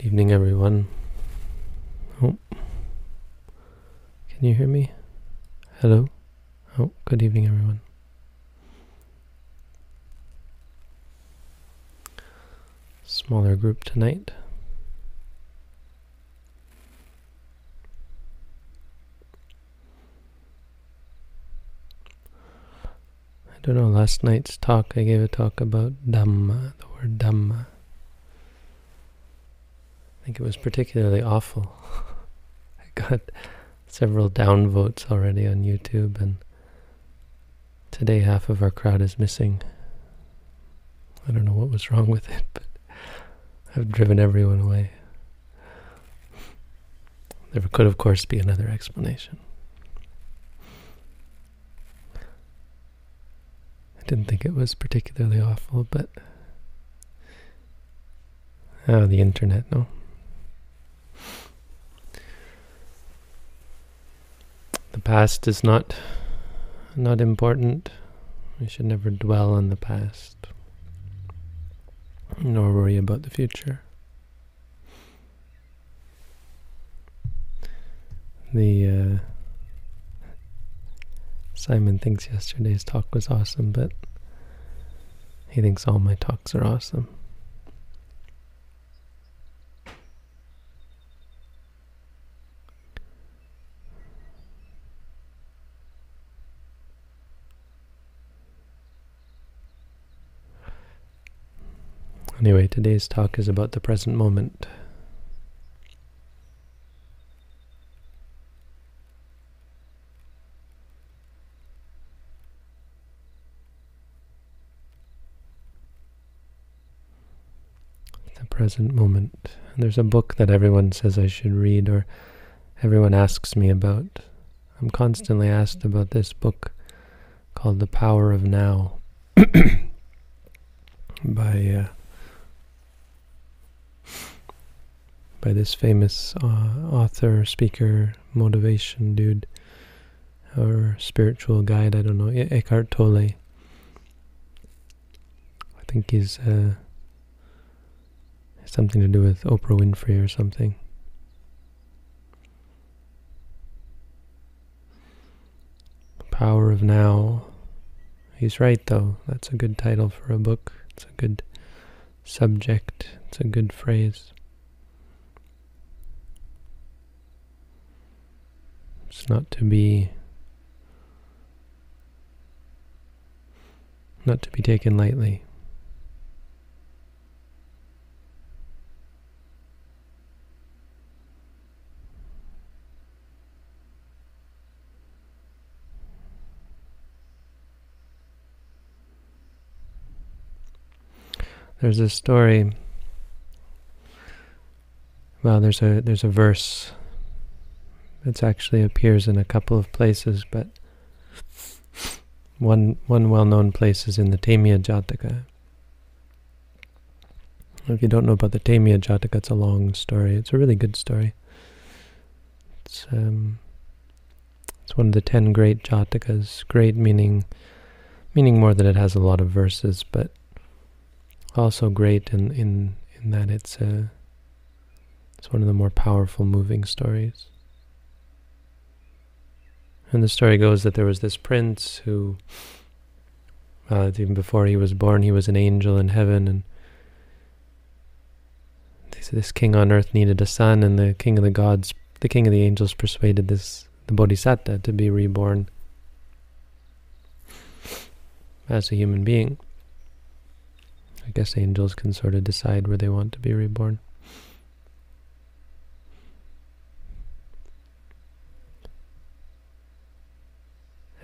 Good evening, everyone. Oh, can you hear me? Hello? Oh, good evening, everyone. Smaller group tonight. I don't know, last night's talk, I gave a talk about Dhamma, the word Dhamma. I think it was particularly awful. I got several downvotes already on YouTube, and today half of our crowd is missing. I don't know what was wrong with it, but I've driven everyone away. There could, of course, be another explanation. I didn't think it was particularly awful, but. Oh, the internet, no. The past is not not important. We should never dwell on the past, nor worry about the future. The uh, Simon thinks yesterday's talk was awesome, but he thinks all my talks are awesome. Anyway, today's talk is about the present moment. The present moment. There's a book that everyone says I should read, or everyone asks me about. I'm constantly asked about this book called The Power of Now by. Uh, by this famous uh, author, speaker, motivation dude, or spiritual guide, I don't know, Eckhart Tolle. I think he's uh, something to do with Oprah Winfrey or something. Power of Now. He's right, though. That's a good title for a book. It's a good subject. It's a good phrase. It's not to be not to be taken lightly. There's a story. Well, there's a there's a verse it actually appears in a couple of places, but one one well-known place is in the Temiya Jataka. If you don't know about the Temiya Jataka, it's a long story. It's a really good story. It's um, it's one of the ten great Jatakas. Great meaning meaning more that it has a lot of verses, but also great in in in that it's a it's one of the more powerful, moving stories. And the story goes that there was this prince who, uh, even before he was born, he was an angel in heaven, and this king on earth needed a son, and the king of the gods, the king of the angels, persuaded this the bodhisattva to be reborn as a human being. I guess angels can sort of decide where they want to be reborn.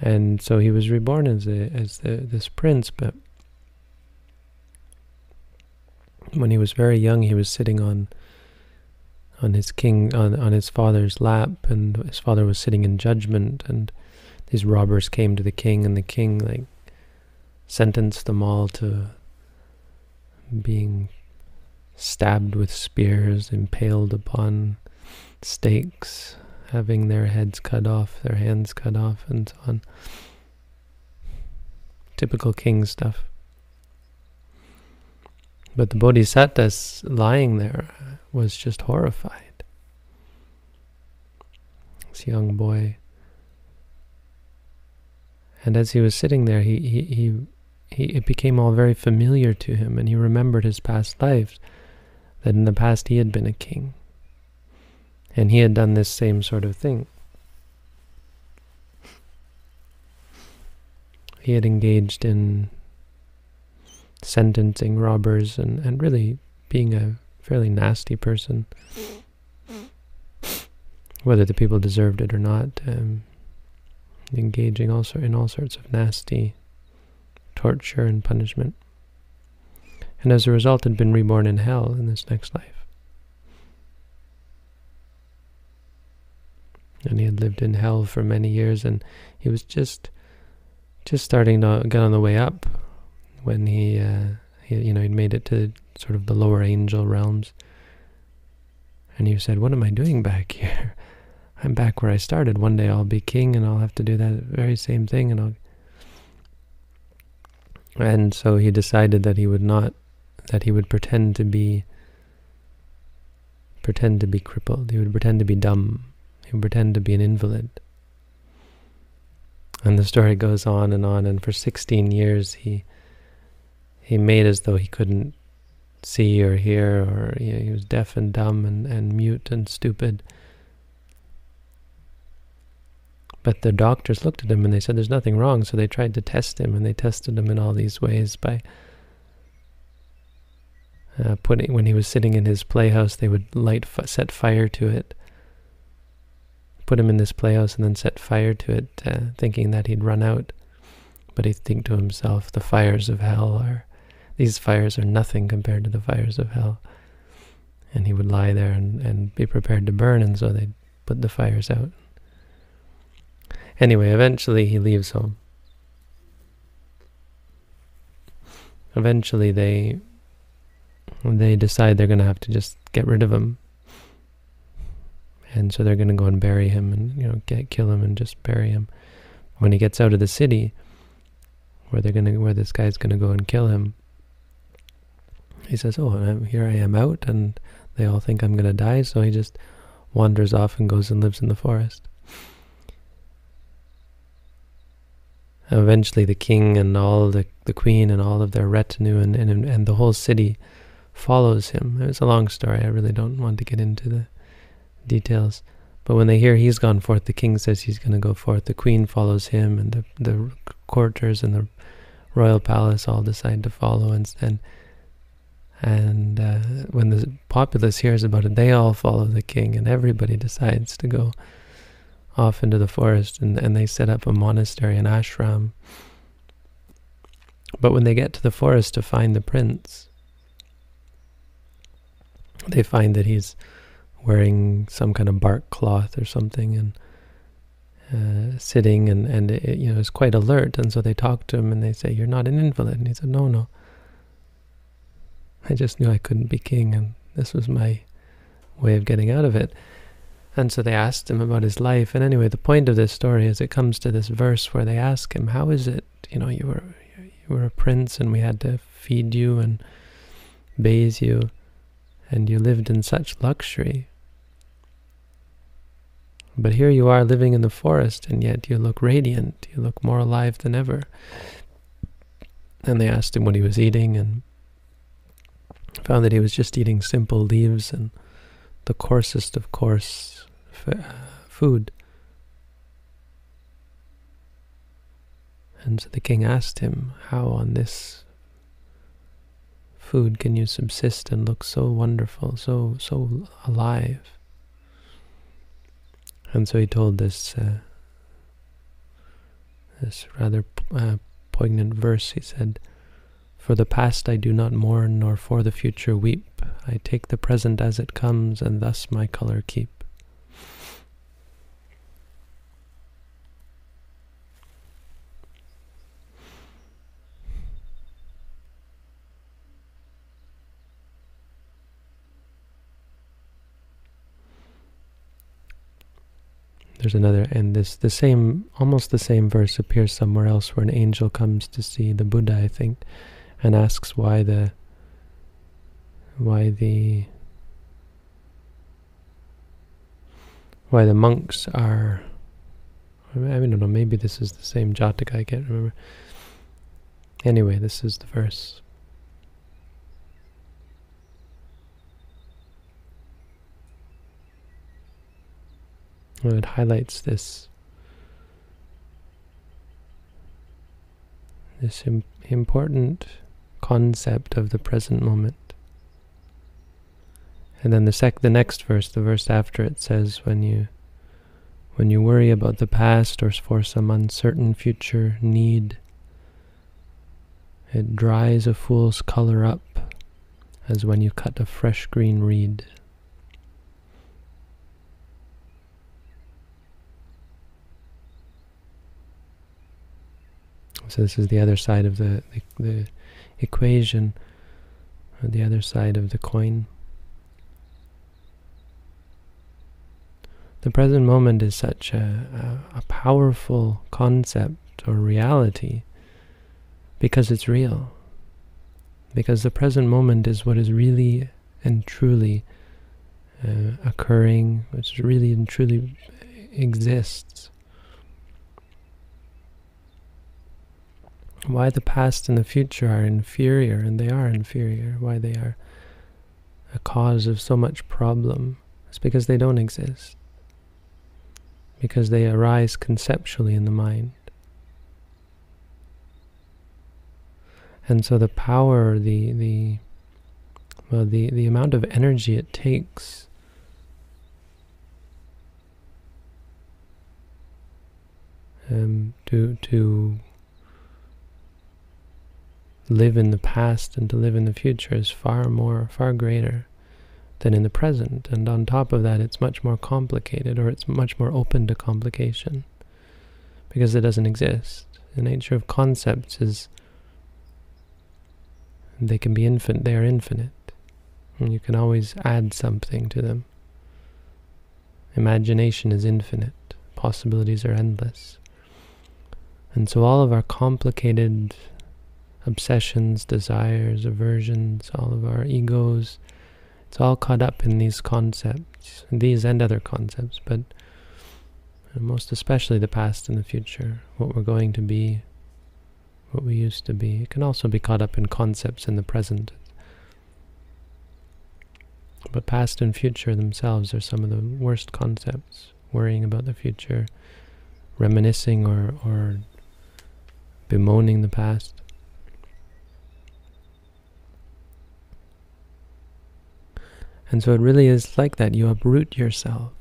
And so he was reborn as a, as the, this prince. But when he was very young, he was sitting on on his king on on his father's lap, and his father was sitting in judgment, and these robbers came to the king, and the king like sentenced them all to being stabbed with spears, impaled upon stakes, having their heads cut off, their hands cut off, and so on. Typical king stuff. But the Bodhisattva lying there was just horrified. This young boy. And as he was sitting there, he, he, he, he, it became all very familiar to him, and he remembered his past lives, that in the past he had been a king. And he had done this same sort of thing. He had engaged in sentencing robbers and, and really being a fairly nasty person. Whether the people deserved it or not, um, engaging also in all sorts of nasty torture and punishment. And as a result had been reborn in hell in this next life. And he had lived in hell for many years and he was just just starting to get on the way up when he, uh, he you know, he'd made it to sort of the lower angel realms. And he said, what am I doing back here? I'm back where I started. One day I'll be king and I'll have to do that very same thing and I'll and so he decided that he would not that he would pretend to be pretend to be crippled. He would pretend to be dumb. He would pretend to be an invalid. And the story goes on and on and for 16 years he he made as though he couldn't see or hear or he was deaf and dumb and, and mute and stupid. But the doctors looked at him and they said there's nothing wrong, so they tried to test him, and they tested him in all these ways by uh, putting when he was sitting in his playhouse, they would light set fire to it, put him in this playhouse, and then set fire to it, uh, thinking that he'd run out. But he'd think to himself, the fires of hell are these fires are nothing compared to the fires of hell. And he would lie there and, and be prepared to burn, and so they'd put the fires out. Anyway, eventually he leaves home. Eventually they they decide they're going to have to just get rid of him. And so they're going to go and bury him and you know get kill him and just bury him. When he gets out of the city where they're going to where this guy's going to go and kill him, he says, "Oh, I'm, here I am out and they all think I'm going to die." So he just wanders off and goes and lives in the forest. Eventually, the king and all the the queen and all of their retinue and and and the whole city follows him. It's a long story. I really don't want to get into the details. But when they hear he's gone forth, the king says he's going to go forth. The queen follows him, and the the courtiers in the royal palace all decide to follow. And and and uh, when the populace hears about it, they all follow the king, and everybody decides to go off into the forest and, and they set up a monastery, an ashram. But when they get to the forest to find the prince, they find that he's wearing some kind of bark cloth or something and uh, sitting and, and it, you know, is quite alert. And so they talk to him and they say, you're not an invalid. And he said, no, no. I just knew I couldn't be king and this was my way of getting out of it. And so they asked him about his life. And anyway, the point of this story is it comes to this verse where they ask him, "How is it? You know, you were you were a prince, and we had to feed you and bathe you, and you lived in such luxury. But here you are living in the forest, and yet you look radiant. You look more alive than ever." And they asked him what he was eating, and found that he was just eating simple leaves and the coarsest of coarse uh, food. And so the king asked him, How on this food can you subsist and look so wonderful, so so alive? And so he told this uh, this rather uh, poignant verse. He said, For the past I do not mourn, nor for the future weep. I take the present as it comes, and thus my color keep. There's another, and this the same, almost the same verse appears somewhere else, where an angel comes to see the Buddha, I think, and asks why the why the why the monks are I mean, I don't know, maybe this is the same Jataka, I can't remember. Anyway, this is the verse. It highlights this this Im important concept of the present moment. And then the sec the next verse, the verse after it says when you when you worry about the past or for some uncertain future need, it dries a fool's color up as when you cut a fresh green reed. So this is the other side of the, the, the equation, or the other side of the coin. The present moment is such a, a, a powerful concept or reality because it's real. Because the present moment is what is really and truly uh, occurring, which really and truly exists. Why the past and the future are inferior, and they are inferior, why they are a cause of so much problem, It's because they don't exist. Because they arise conceptually in the mind. And so the power, the the well, the, the amount of energy it takes um, to to live in the past and to live in the future is far more, far greater than in the present. And on top of that, it's much more complicated, or it's much more open to complication, because it doesn't exist. The nature of concepts is they can be infinite, they are infinite. And you can always add something to them. Imagination is infinite, possibilities are endless. And so all of our complicated obsessions, desires, aversions, all of our egos. It's all caught up in these concepts, these and other concepts, but most especially the past and the future, what we're going to be, what we used to be. It can also be caught up in concepts in the present. But past and future themselves are some of the worst concepts. Worrying about the future, reminiscing or, or bemoaning the past. And so it really is like that. You uproot yourself.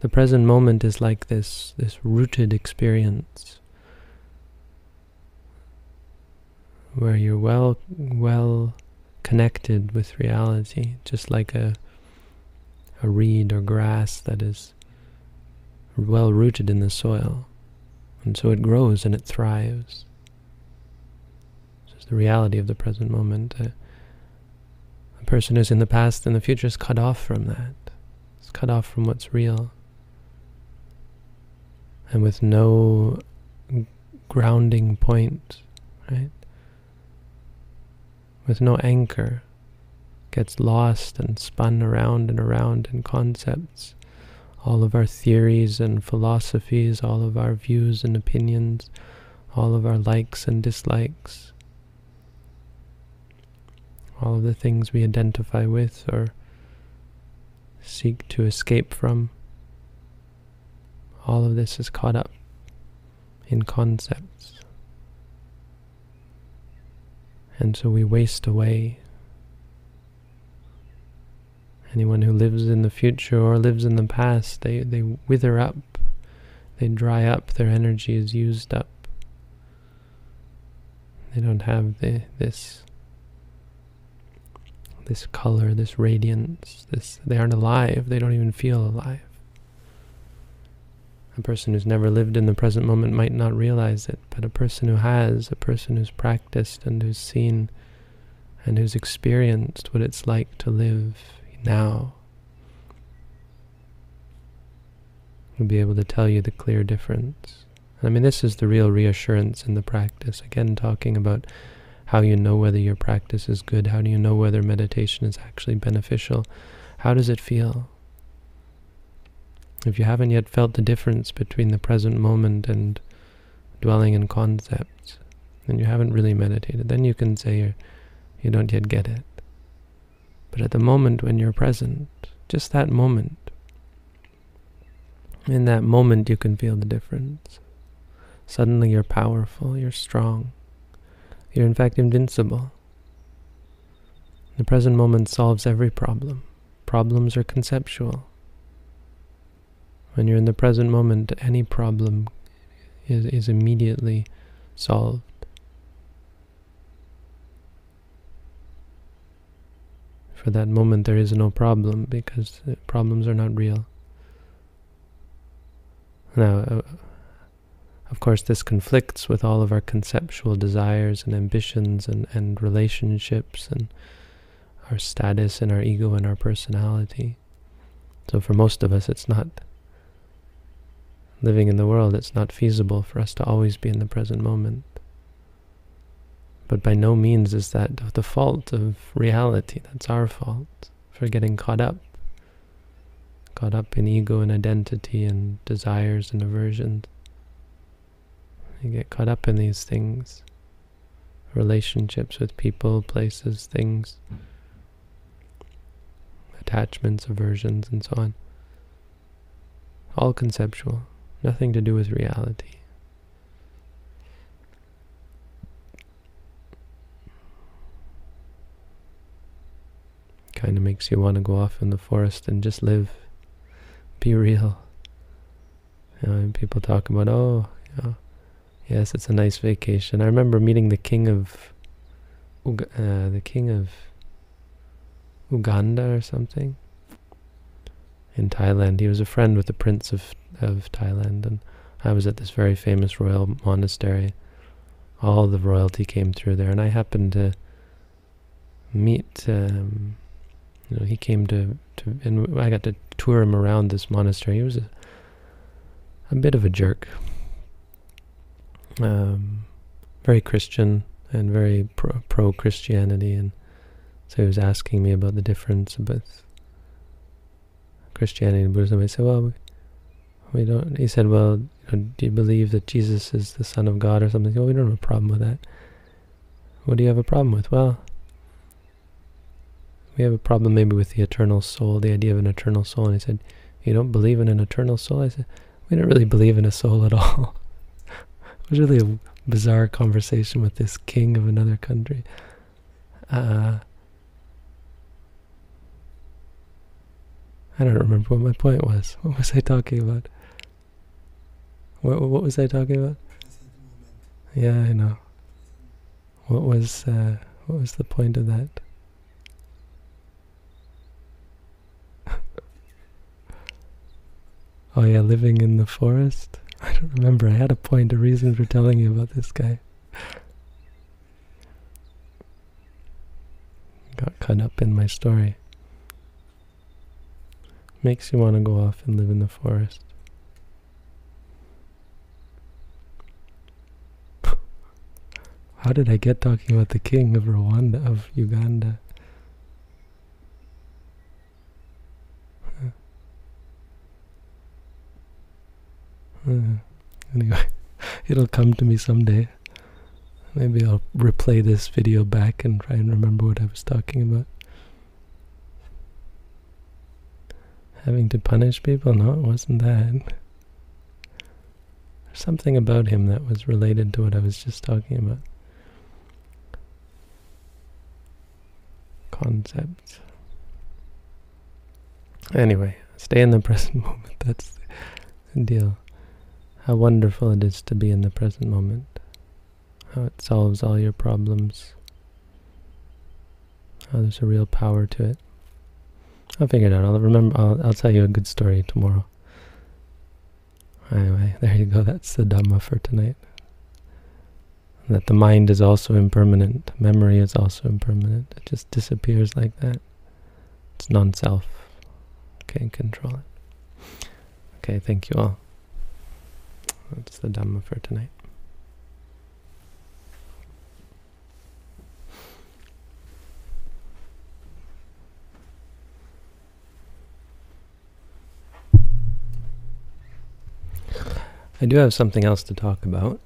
The present moment is like this, this rooted experience where you're well, well connected with reality, just like a, a reed or grass that is well rooted in the soil. And so it grows and it thrives. This is the reality of the present moment. Uh, person who's in the past and the future is cut off from that. It's cut off from what's real. And with no grounding point, right? With no anchor, gets lost and spun around and around in concepts. All of our theories and philosophies, all of our views and opinions, all of our likes and dislikes all of the things we identify with or seek to escape from. All of this is caught up in concepts. And so we waste away. Anyone who lives in the future or lives in the past, they, they wither up, they dry up, their energy is used up. They don't have the, this this color, this radiance, this they aren't alive, they don't even feel alive. A person who's never lived in the present moment might not realize it, but a person who has, a person who's practiced and who's seen and who's experienced what it's like to live now will be able to tell you the clear difference. I mean, this is the real reassurance in the practice. Again, talking about how you know whether your practice is good, how do you know whether meditation is actually beneficial, how does it feel? If you haven't yet felt the difference between the present moment and dwelling in concepts, then you haven't really meditated. Then you can say you're, you don't yet get it. But at the moment when you're present, just that moment, in that moment you can feel the difference. Suddenly you're powerful, you're strong. You're in fact invincible. The present moment solves every problem. Problems are conceptual. When you're in the present moment, any problem is, is immediately solved. For that moment, there is no problem because problems are not real. Now, uh, of course, this conflicts with all of our conceptual desires and ambitions and, and relationships and our status and our ego and our personality. So for most of us, it's not living in the world, it's not feasible for us to always be in the present moment. But by no means is that the fault of reality. That's our fault for getting caught up. Caught up in ego and identity and desires and aversions. You get caught up in these things. Relationships with people, places, things. Attachments, aversions, and so on. All conceptual. Nothing to do with reality. Kind of makes you want to go off in the forest and just live. Be real. You know, and people talk about, oh, you know, yes, it's a nice vacation. I remember meeting the king of, uh, the king of Uganda or something in Thailand. He was a friend with the prince of of Thailand, and I was at this very famous royal monastery. All the royalty came through there, and I happened to meet. Um, you know, he came to, to, and I got to tour him around this monastery. He was a, a bit of a jerk, um, very Christian and very pro, Christianity, and so he was asking me about the difference with Christianity and Buddhism. I said, well, we don't. He said, "Well, do you believe that Jesus is the Son of God or something?" Well, we don't have a problem with that. What do you have a problem with? Well, we have a problem maybe with the eternal soul, the idea of an eternal soul. And he said, "You don't believe in an eternal soul?" I said, "We don't really believe in a soul at all." It was really a bizarre conversation with this king of another country. Uh, I don't remember what my point was. What was I talking about? What what was I talking about? Yeah, I know. What was uh, what was the point of that? oh yeah, living in the forest. I don't remember. I had a point, a reason for telling you about this guy. Got caught up in my story. Makes you want to go off and live in the forest. How did I get talking about the king of Rwanda, of Uganda? Uh, anyway, it'll come to me someday. Maybe I'll replay this video back and try and remember what I was talking about. Having to punish people? No, it wasn't that. There's something about him that was related to what I was just talking about. concepts. Anyway, stay in the present moment. That's the deal. How wonderful it is to be in the present moment. How it solves all your problems. How there's a real power to it. I'll figure it out. I'll remember. I'll, I'll tell you a good story tomorrow. Anyway, there you go. That's the Dhamma for tonight that the mind is also impermanent, memory is also impermanent. It just disappears like that. It's non-self. Can't control it. Okay, thank you all that's the Dhamma for tonight. I do have something else to talk about.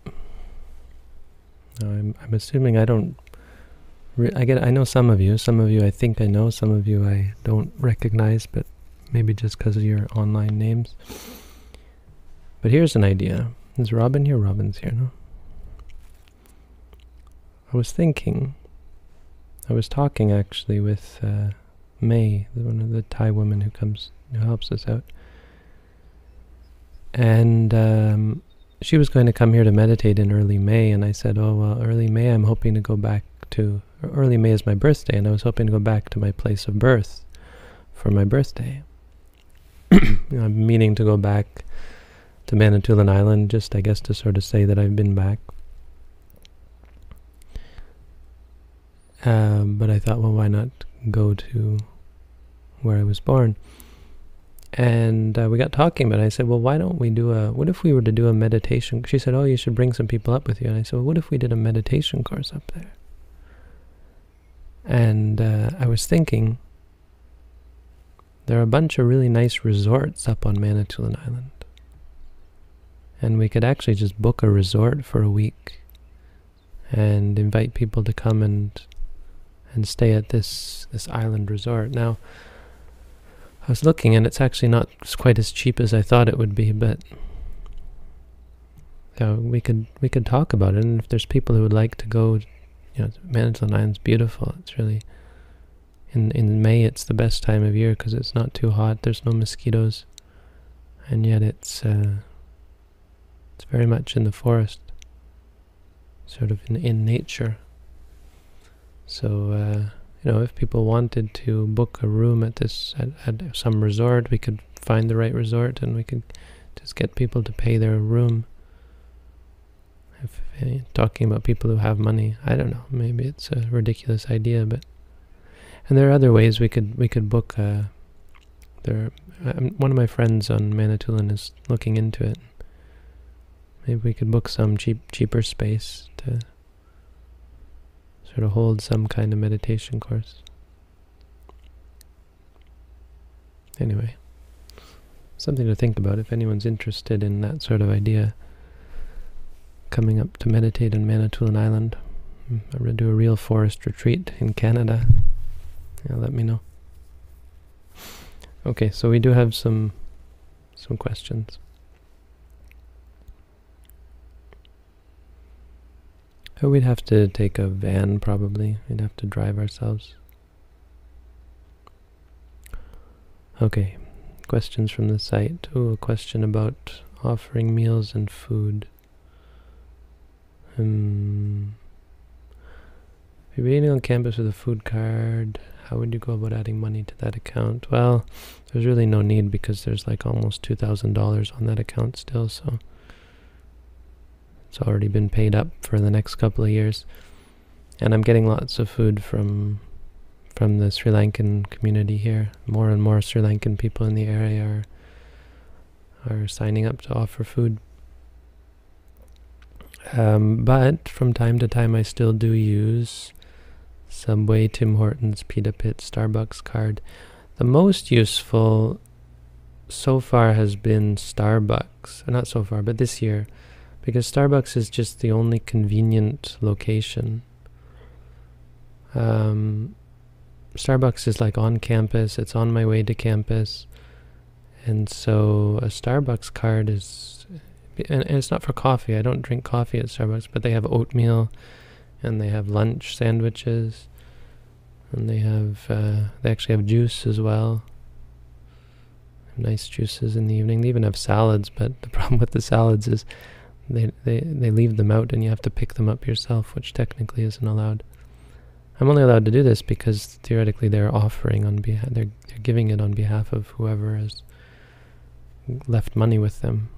I'm, I'm assuming I don't. I get. I know some of you. Some of you I think I know. Some of you I don't recognize, but maybe just because of your online names. But here's an idea. Is Robin here? Robin's here, no? I was thinking. I was talking actually with uh, May, one of the Thai women who comes, who helps us out and um, she was going to come here to meditate in early May, and I said, "Oh well, early May. I'm hoping to go back to early May is my birthday, and I was hoping to go back to my place of birth for my birthday. I'm meaning to go back to Manitoulin Island, just I guess to sort of say that I've been back. Um, but I thought, well, why not go to where I was born? And uh, we got talking but. I said, well, why don't we do a, what if we were to do a meditation? She said, oh, you should bring some people up with you. And I said, well, what if we did a meditation course up there? And uh, I was thinking, there are a bunch of really nice resorts up on Manitoulin Island. And we could actually just book a resort for a week and invite people to come and and stay at this this island resort. Now, I was looking and it's actually not quite as cheap as I thought it would be, but yeah, we could we could talk about it. And if there's people who would like to go, you know, Manitoulin Island's beautiful. It's really in in May. It's the best time of year because it's not too hot. There's no mosquitoes, and yet it's uh, it's very much in the forest, sort of in in nature. So. Uh, you know, if people wanted to book a room at this at, at some resort, we could find the right resort and we could just get people to pay their room. If eh, talking about people who have money, I don't know. Maybe it's a ridiculous idea, but and there are other ways we could we could book. A, there, um, one of my friends on Manitoulin is looking into it. Maybe we could book some cheap cheaper space to sort of hold some kind of meditation course. Anyway, something to think about if anyone's interested in that sort of idea. Coming up to meditate in Manitoulin Island. Mm, I'm do a real forest retreat in Canada. Yeah, let me know. Okay, so we do have some some questions. Oh, we'd have to take a van probably. We'd have to drive ourselves. Okay, questions from the site. Oh, a question about offering meals and food. Um, if you're eating on campus with a food card, how would you go about adding money to that account? Well, there's really no need because there's like almost $2,000 on that account still, so it's already been paid up for the next couple of years. And I'm getting lots of food from from the Sri Lankan community here. More and more Sri Lankan people in the area are are signing up to offer food. Um, but from time to time I still do use Subway, Tim Hortons, Pita Pit, Starbucks card. The most useful so far has been Starbucks. Not so far, but this year because Starbucks is just the only convenient location. Um, Starbucks is like on campus, it's on my way to campus. And so a Starbucks card is, and, it's not for coffee. I don't drink coffee at Starbucks, but they have oatmeal and they have lunch sandwiches and they have, uh, they actually have juice as well. Nice juices in the evening. They even have salads, but the problem with the salads is they, they, they leave them out and you have to pick them up yourself, which technically isn't allowed. I'm only allowed to do this because theoretically they're offering on behalf, they're, they're giving it on behalf of whoever has left money with them.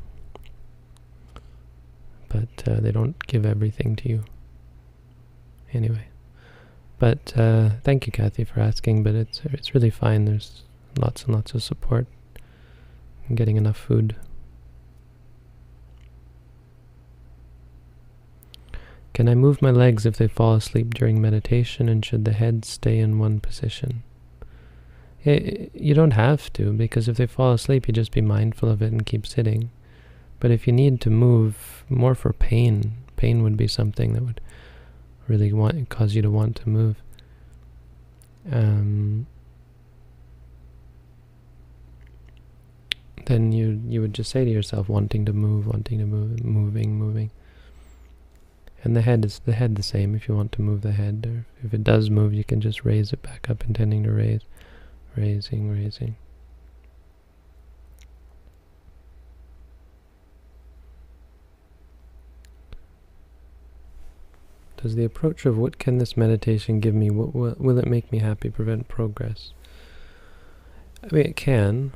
But uh, they don't give everything to you. Anyway. But uh, thank you, Kathy, for asking. But it's it's really fine. There's lots and lots of support. Getting enough food. Can I move my legs if they fall asleep during meditation and should the head stay in one position? It, you don't have to because if they fall asleep you just be mindful of it and keep sitting. But if you need to move more for pain, pain would be something that would really want cause you to want to move. Um, then you you would just say to yourself, wanting to move, wanting to move, moving, moving. And the head is the head the same. If you want to move the head, or if it does move, you can just raise it back up, intending to raise, raising, raising. Does the approach of what can this meditation give me, what will, will it make me happy, prevent progress? I mean, it can.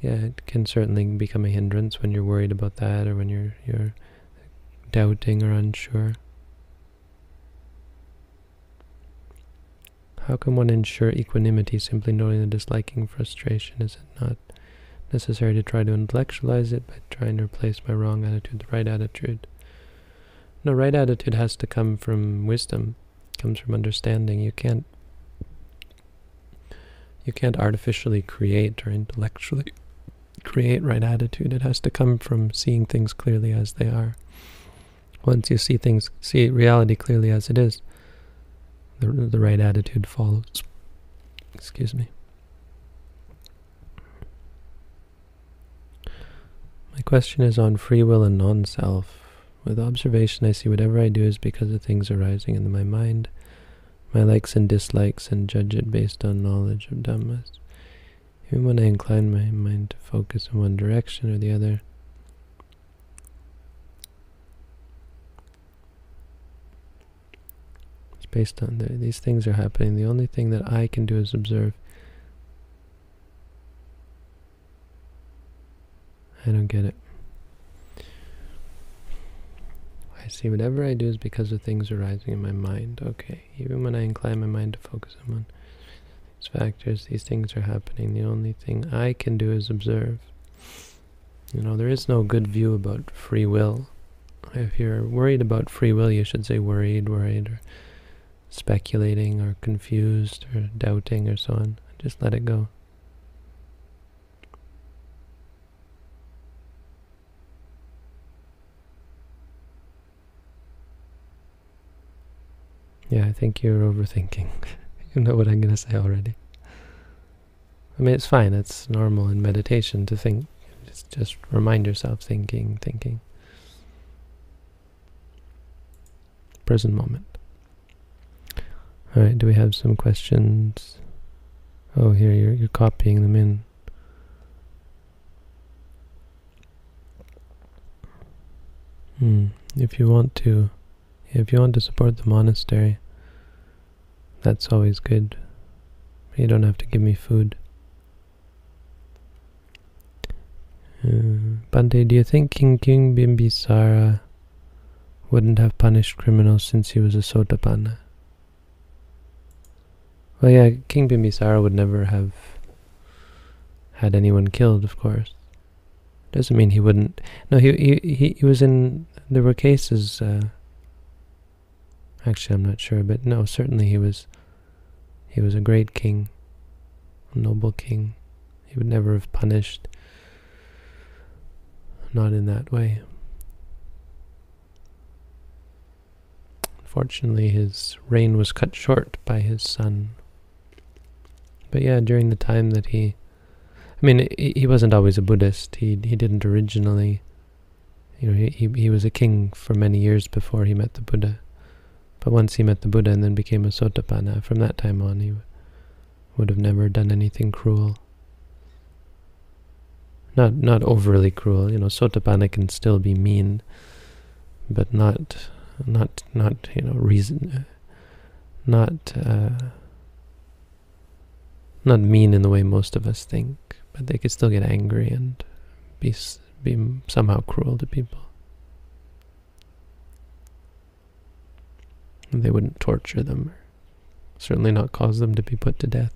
Yeah, it can certainly become a hindrance when you're worried about that or when you're you're doubting or unsure. How can one ensure equanimity simply knowing the disliking frustration? Is it not necessary to try to intellectualize it by trying to replace my wrong attitude with the right attitude? No, right attitude has to come from wisdom, comes from understanding. You can't you can't artificially create or intellectually create right attitude. It has to come from seeing things clearly as they are. Once you see things, see reality clearly as it is, the, the right attitude follows. Excuse me. My question is on free will and non-self. With observation, I see whatever I do is because of things arising in my mind, my likes and dislikes, and judge it based on knowledge of Dhammas. Even when I incline my mind to focus in one direction or the other, based on the, these things are happening. The only thing that I can do is observe. I don't get it. I see whatever I do is because of things arising in my mind. Okay, even when I incline my mind to focus on these factors, these things are happening. The only thing I can do is observe. You know, there is no good view about free will. If you're worried about free will, you should say worried, worried, or speculating, or confused, or doubting, or so on. Just let it go. Yeah, I think you're overthinking. you know what I'm going to say already. I mean, it's fine. It's normal in meditation to think. Just, just remind yourself thinking, thinking. Present moment. All right, do we have some questions? Oh, here, you're, you're copying them in. Hmm. If you want to, if you want to support the monastery, that's always good. You don't have to give me food. Uh, Bhante, do you think King King Bimbisara wouldn't have punished criminals since he was a Sotapanna? Well, yeah, King Bimbisara would never have had anyone killed, of course. Doesn't mean he wouldn't. No, he he he, was in. There were cases. Uh, actually, I'm not sure, but no, certainly he was. He was a great king, a noble king. He would never have punished. Not in that way. Unfortunately, his reign was cut short by his son. But yeah, during the time that he I mean, he wasn't always a Buddhist. He he didn't originally. You know, he, he was a king for many years before he met the Buddha. But once he met the Buddha and then became a Sotapanna, from that time on he would have never done anything cruel. Not not overly cruel. You know, Sotapanna can still be mean, but not not not you know reason. Not. Uh, not mean in the way most of us think but they could still get angry and be be somehow cruel to people. And they wouldn't torture them, certainly not cause them to be put to death.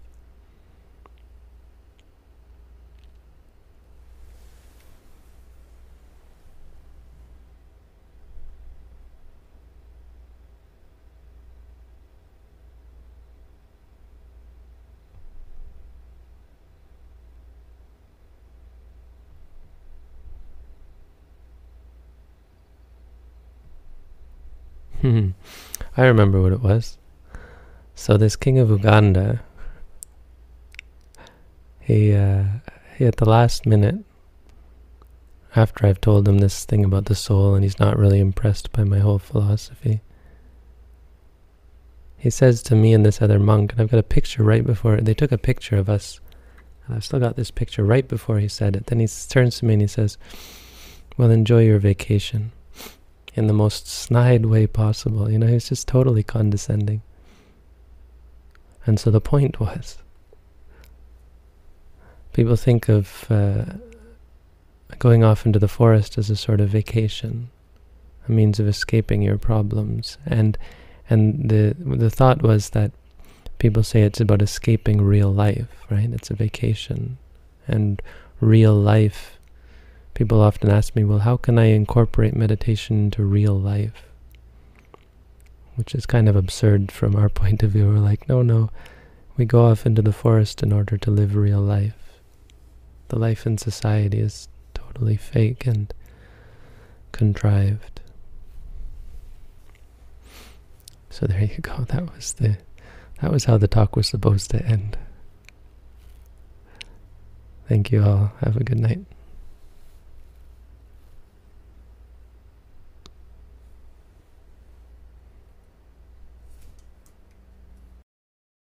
I remember what it was. So this king of Uganda, he, uh, he at the last minute, after I've told him this thing about the soul and he's not really impressed by my whole philosophy, he says to me and this other monk, and I've got a picture right before, they took a picture of us, and I've still got this picture right before he said it. Then he turns to me and he says, well, enjoy your vacation in the most snide way possible. You know, he's just totally condescending. And so the point was, people think of uh, going off into the forest as a sort of vacation, a means of escaping your problems. And and the the thought was that people say it's about escaping real life, right? It's a vacation. And real life, people often ask me, well, how can I incorporate meditation into real life? Which is kind of absurd from our point of view. We're like, no, no, we go off into the forest in order to live real life. The life in society is totally fake and contrived. So there you go. That was the that was how the talk was supposed to end. Thank you all. Have a good night.